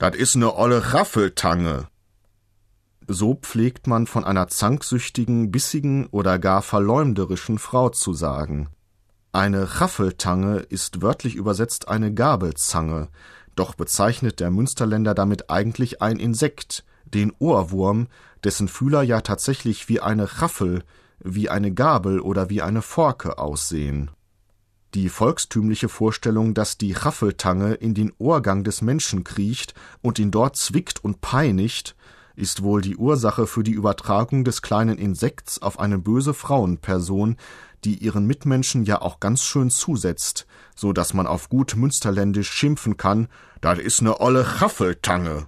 Dat is ne olle Raffeltange. So pflegt man von einer zanksüchtigen, bissigen oder gar verleumderischen Frau zu sagen. Eine Raffeltange ist wörtlich übersetzt eine Gabelzange, doch bezeichnet der Münsterländer damit eigentlich ein Insekt, den Ohrwurm, dessen Fühler ja tatsächlich wie eine Raffel, wie eine Gabel oder wie eine Forke aussehen. Die volkstümliche Vorstellung, dass die Raffeltange in den Ohrgang des Menschen kriecht und ihn dort zwickt und peinigt, ist wohl die Ursache für die Übertragung des kleinen Insekts auf eine böse Frauenperson, die ihren Mitmenschen ja auch ganz schön zusetzt, so dass man auf gut Münsterländisch schimpfen kann, das is ne olle Raffeltange.